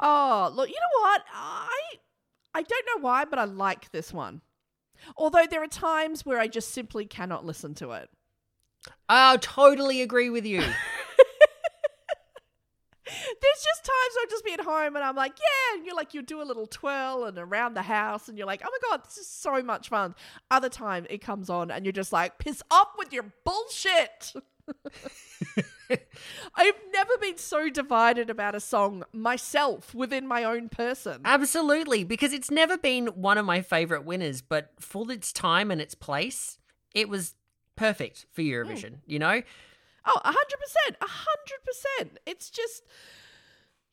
oh, look, you know what? I I don't know why, but I like this one. Although there are times where I just simply cannot listen to it. I totally agree with you. There's just times I'll just be at home and I'm like, yeah, and you're like, you do a little twirl and around the house and you're like, oh my God, this is so much fun. Other time it comes on and you're just like, piss off with your bullshit. I've never been so divided about a song myself within my own person. Absolutely, because it's never been one of my favorite winners, but for its time and its place, it was perfect for Eurovision, mm. you know? Oh, a hundred percent, a hundred percent. It's just,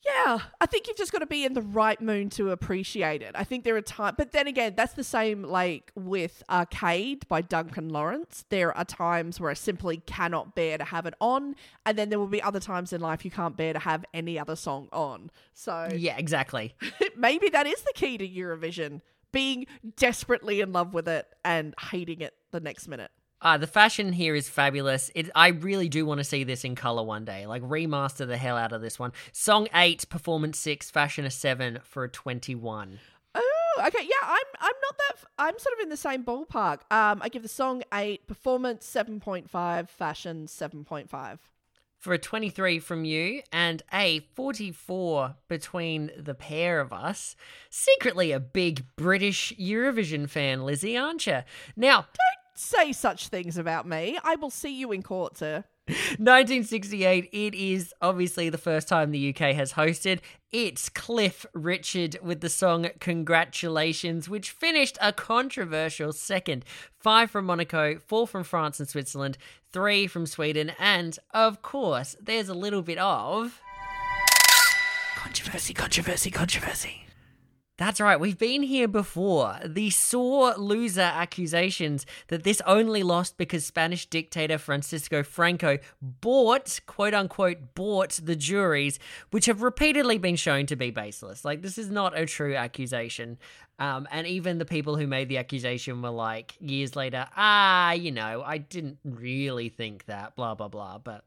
yeah. I think you've just got to be in the right mood to appreciate it. I think there are times, but then again, that's the same like with Arcade by Duncan Laurence. There are times where I simply cannot bear to have it on, and then there will be other times in life you can't bear to have any other song on. So Yeah, exactly. maybe that is the key to Eurovision: being desperately in love with it and hating it the next minute. Uh, the fashion here is fabulous. It, I really do want to see this in color one day. Like remaster the hell out of this one. Song eight, performance six, fashion a seven for a twenty-one. Oh, okay. Yeah, I'm. I'm not that. f- I'm sort of in the same ballpark. Um, I give the song eight, performance seven point five, fashion seven point five. For a 23 from you and a 44 between the pair of us. Secretly a big British Eurovision fan, Lizzie, aren't you? Now, Say such things about me. I will see you in court, sir. 1968, it is obviously the first time the UK has hosted. It's Cliff Richard with the song Congratulations, which finished a controversial second. Five from Monaco, four from France and Switzerland, three from Sweden, and of course, there's a little bit of. Controversy, controversy, controversy. That's right, we've been here before. The sore loser accusations that this only lost because Spanish dictator Francisco Franco bought, quote unquote, bought the juries, which have repeatedly been shown to be baseless. Like, this is not a true accusation. Um, and even the people who made the accusation were like, years later, ah, you know, I didn't really think that, blah, blah, blah. But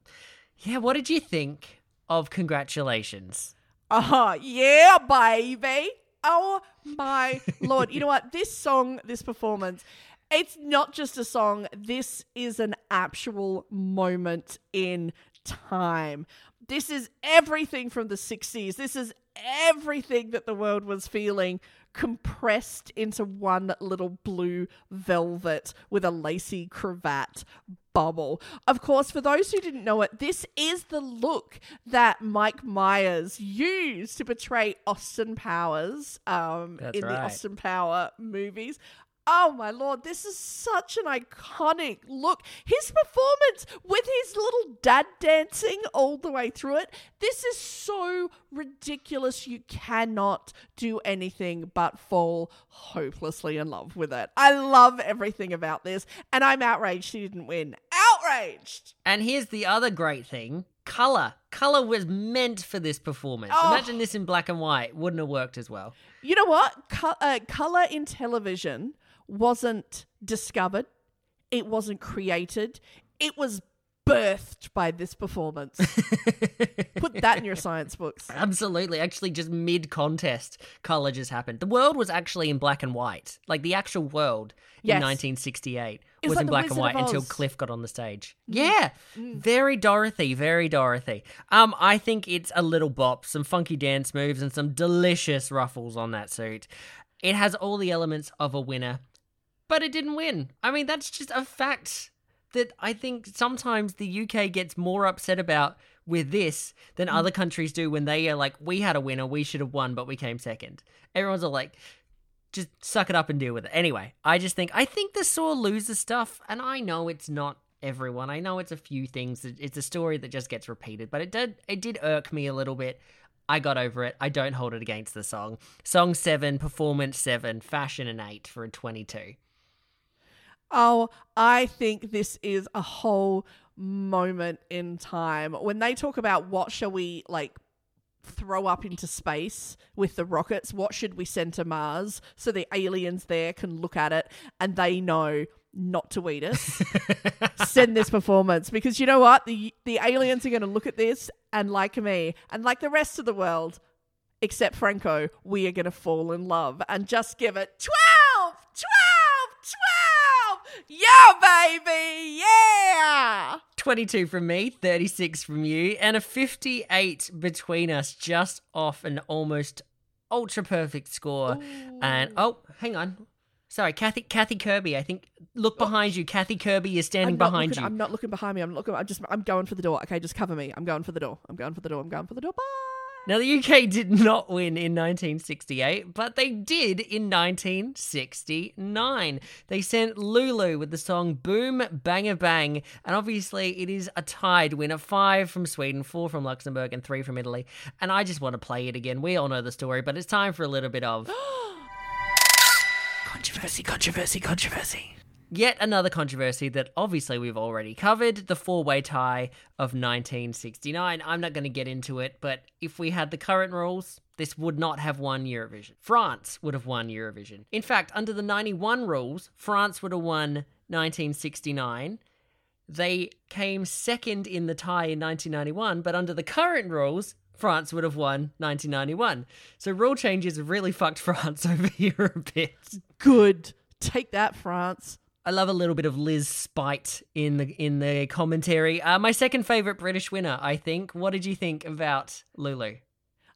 yeah, what did you think of congratulations? Oh, yeah, baby. Oh my lord. You know what? This song, this performance, it's not just a song. This is an actual moment in time. This is everything from the 60s. This is everything that the world was feeling compressed into one little blue velvet with a lacy cravat bubble. Of course, for those who didn't know it, this is the look that Mike Myers used to portray Austin Powers um, in the. Austin Power movies. Oh my lord, this is such an iconic look. His performance with his little dad dancing all the way through it. This is so ridiculous. You cannot do anything but fall hopelessly in love with it. I love everything about this, and I'm outraged he didn't win. Outraged! And here's the other great thing color. Color was meant for this performance. Oh. Imagine this in black and white. Wouldn't have worked as well. You know what? Co- uh, color in television wasn't discovered, it wasn't created, it was birthed by this performance. Put that in your science books. Absolutely. Actually, just mid contest, color just happened. The world was actually in black and white. Like the actual world Yes. in 1968 It was was like in black Wizard and white until Mm. Cliff got on the stage. Yeah. Very Dorothy, very Dorothy. Um, I think it's a little bop, some funky dance moves, and some delicious ruffles on that suit. It has all the elements of a winner, but it didn't win. I mean, that's just a fact that I think sometimes the UK gets more upset about with this than mm. other countries do when they are like, we had a winner, we should have won, but we came second. Everyone's all like, just suck it up and deal with it. Anyway, I just think, I think the sore loser stuff, and I know it's not everyone. I know it's a few things. It's a story that just gets repeated, but it did, it did irk me a little bit. I got over it. I don't hold it against the song. Song seven, performance seven, fashion an eight for a 22. Oh, I think this is a whole moment in time. When they talk about what shall we like throw up into space with the rockets, what should we send to Mars so the aliens there can look at it and they know not to eat us. Send this performance because you know what? The the aliens are going to look at this and like me and like the rest of the world except Franco, we are going to fall in love and just give it 12, 12, 12. Yeah, baby. Yeah. 22 from me, 36 from you, and a 58 between us, just off an almost ultra perfect score. And oh, hang on. Sorry, Kathy Kathy Kirby. I think look oh. behind you. Kathy Kirby is standing behind looking, you. I'm not looking behind me. I'm looking. I'm just. I'm going for the door. Okay, just cover me. I'm going for the door. I'm going for the door. I'm going for the door. Bye. Now, the UK did not win in 1968, but they did in 1969. They sent Lulu with the song Boom Bang-a-Bang, and obviously it is a tied winner five from Sweden, four from Luxembourg, and three from Italy. And I just want to play it again. We all know the story, but it's time for a little bit of. controversy, controversy, controversy. Yet another controversy that obviously we've already covered the four way tie of 1969. I'm not going to get into it, but if we had the current rules, this would not have won Eurovision. France would have won Eurovision. In fact, under the 91 rules, France would have won 1969. They came second in the tie in 1991, but under the current rules, France would have won 1991. So rule changes have really fucked France over here a bit. Good. Take that, France. I love a little bit of Liz spite in the in the commentary. Uh, my second favorite British winner, I think. What did you think about Lulu?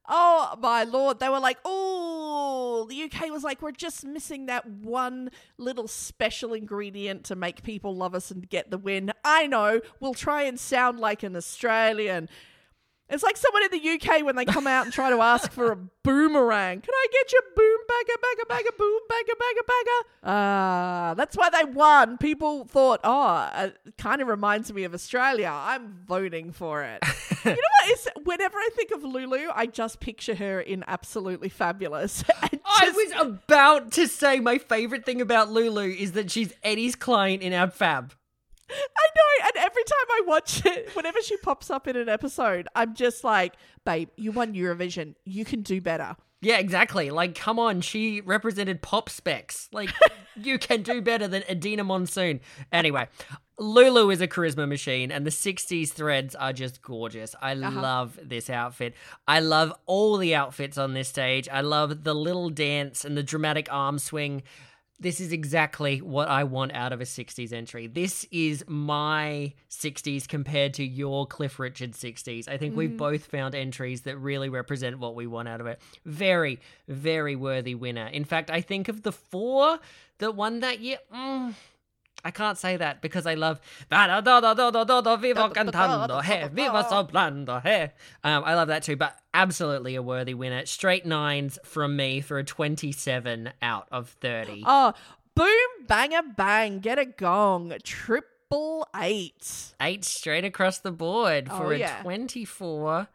Oh my lord! They were like, "Oh, the UK was like, we're just missing that one little special ingredient to make people love us and get the win." I know. We'll try and sound like an Australian. It's like someone in the UK when they come out and try to ask for a boomerang. Can I get your boom bagger bagger bagger boom bagger bagger bagger? Ah, that's why they won. People thought, oh, it kind of reminds me of Australia. I'm voting for it. you know what? Is whenever I think of Lulu, I just picture her in absolutely fabulous. And I was about to say my favorite thing about Lulu is that she's Eddie's client in Ab Fab. I know, and every time I watch it, whenever she pops up in an episode, I'm just like, babe, you won Eurovision. You can do better. Yeah, exactly. Like, come on, she represented pop specs. Like, you can do better than Edina Monsoon. Anyway, Lulu is a charisma machine, and the 60s threads are just gorgeous. I uh-huh. love this outfit. I love all the outfits on this stage. I love the little dance and the dramatic arm swing. This is exactly what I want out of a 60s entry. This is my 60s compared to your Cliff Richard 60s. I think we've both found entries that really represent what we want out of it. Very, very worthy winner. In fact, I think of the four that won that year. Mm, I can't say that because I love vivo cantando. hey viva soplando. Hey. Um, I love that too but absolutely a worthy winner. Straight nines from me for a 27 out of 30 Oh, boom, bang, a bang, get a gong, triple eight. eight straight across the board for Oh, a yeah. 24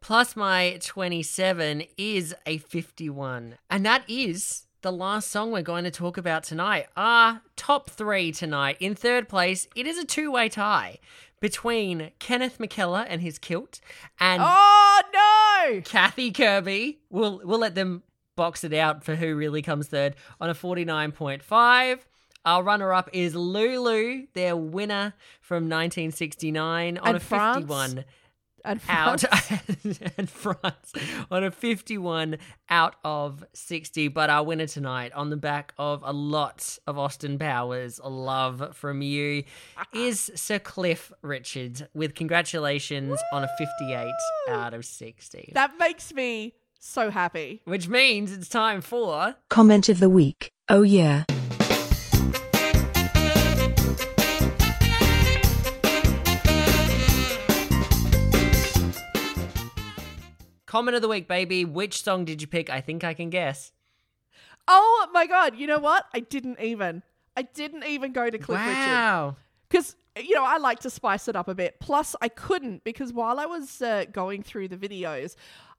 plus my 27 is a 51 and that is the last song we're going to talk about tonight. Our top three tonight. In third place, it is a two way tie between Kenneth McKellar and his kilt and Oh no! Kathy Kirby. We'll we'll let them box it out for who really comes third on a 49.5. Our runner up is Lulu, their winner from 1969 on And a France? 51 And out France- and France on a 51 out of 60 but our winner tonight on the back of a lot of Austin Powers love from you is Sir Cliff Richards with congratulations on a 58 out of 60 that makes me so happy. which means it's time for Comment of the week. Oh yeah. Comment of the week baby which song did you pick I think I can guess Oh my god! You know what? I didn't even. I didn't even go to Cliff wow because you know I like to spice it up a bit. Plus, I couldn't because while I was uh, going through the videos,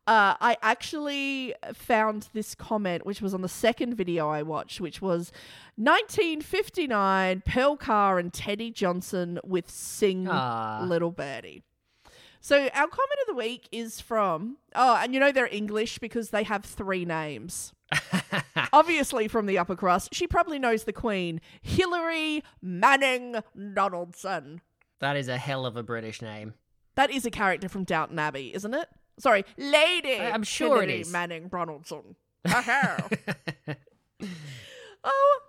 uh, I actually found this comment, which was on the second video I watched, which was 1959 Pearl Carr and Teddy Johnson with "Sing Ah. Little Birdie." So our comment of the week is from oh, and you know they're English because they have three names. Obviously from the upper crust. She probably knows the Queen, Hillary Manning Donaldson. that is a hell of a British name That is a character from Downton Abbey, isn't it? Sorry, Lady. I- I'm sure it Hilary. Manning Donaldson. Aha. Uh-huh. oh my lord! But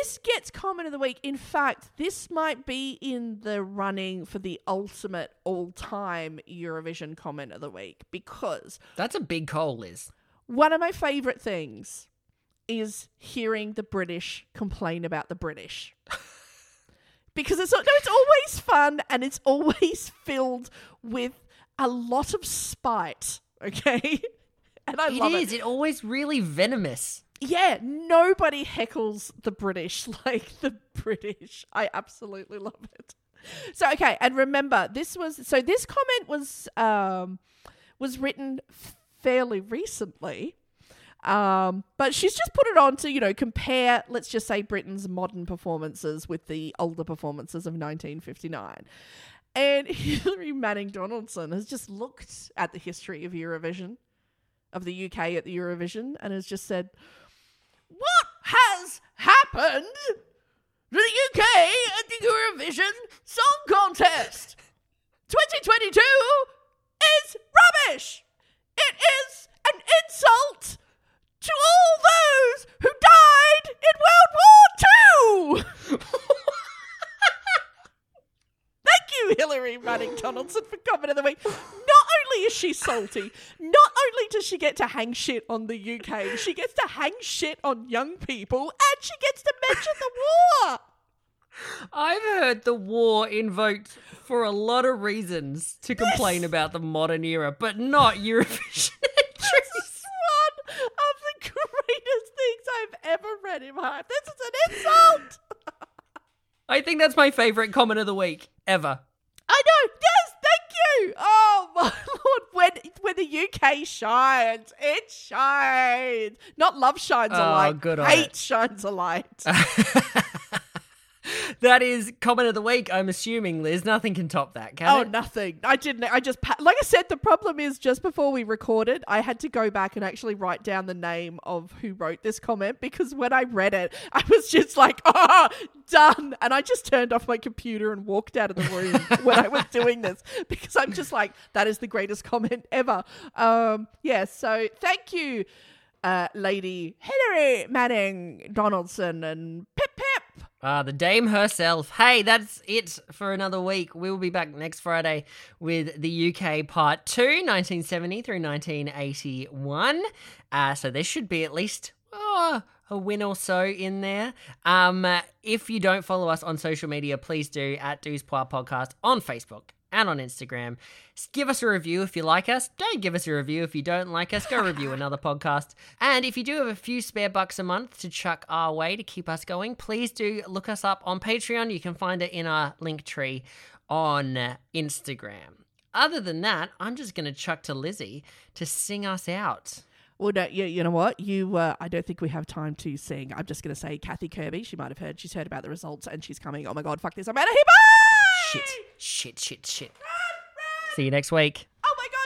this gets comment of the week. In fact, this might be in the running for the ultimate all-time Eurovision comment of the week because that's a big call Liz one of my favorite things is hearing the British complain about the British. because it's no, it's always fun and it's always filled with a lot of spite, okay? And I It love is. it. It always really venomous. Yeah, nobody heckles the British like the British. I absolutely love it. So okay, and remember this was so this comment was um was written fairly recently. Um, but she's just put it on to, you know, compare, let's just say, Britain's modern performances with the older performances of 1959. And Hilary Manning Donaldson has just looked at the history of Eurovision, of the UK at the Eurovision, and has just said, What has happened to the UK at the Eurovision Song Contest? 2022 is rubbish! It is an insult to all those who died in World War II! Thank you, Hillary Manning Donaldson, for comment of the week. Only is she salty, not only does she get to hang shit on the UK, she gets to hang shit on young people, and she gets to mention the war. I've heard the war invoked for a lot of reasons to complain about the modern era, but not Eurovision This entries. is one of the greatest things I've ever read in my life. This is an insult. I think that's my favorite comment of the week ever. I know. Yes, thank you. Oh my lord, when the UK shines, it shines. Not love shines a Oh, light. good Hate it. shines a light. That is comment of the week. I'm assuming, Liz. Nothing can top that, can Oh, it? nothing. I didn't. I just like I said. The problem is just before we recorded, I had to go back and actually write down the name of who wrote this comment because when I read it, I was just like, "Oh, done!" And I just turned off my computer and walked out of the room when I was doing this because I'm just like, "That is the greatest comment ever." Um, yeah. So thank you, uh, Lady Hillary Manning Donaldson and Pip Ah, the dame herself. Hey, that's it for another week. We will be back next Friday with the UK part two, 1970 through 1981. Uh, so there should be at least oh, a win or so in there. Um, uh, if you don't follow us on social media, please do at Poir Podcast on Facebook and on Instagram. Give us a review if you like us. Don't give us a review if you don't like us. Go review another podcast. And if you do have a few spare bucks a month to chuck our way to keep us going, please do look us up on Patreon. You can find it in our link tree on Instagram. Other than that, I'm just going to chuck to Lizzie to sing us out. Well, no, you, you know what? You, uh, I don't think we have time to sing. I'm just going to say Kathy Kirby. She might have heard. She's heard about the results and she's coming. Oh my God, fuck this. I'm out of here. Bye! Shit. Shit, shit, shit. Run, run. See you next week. Oh my god.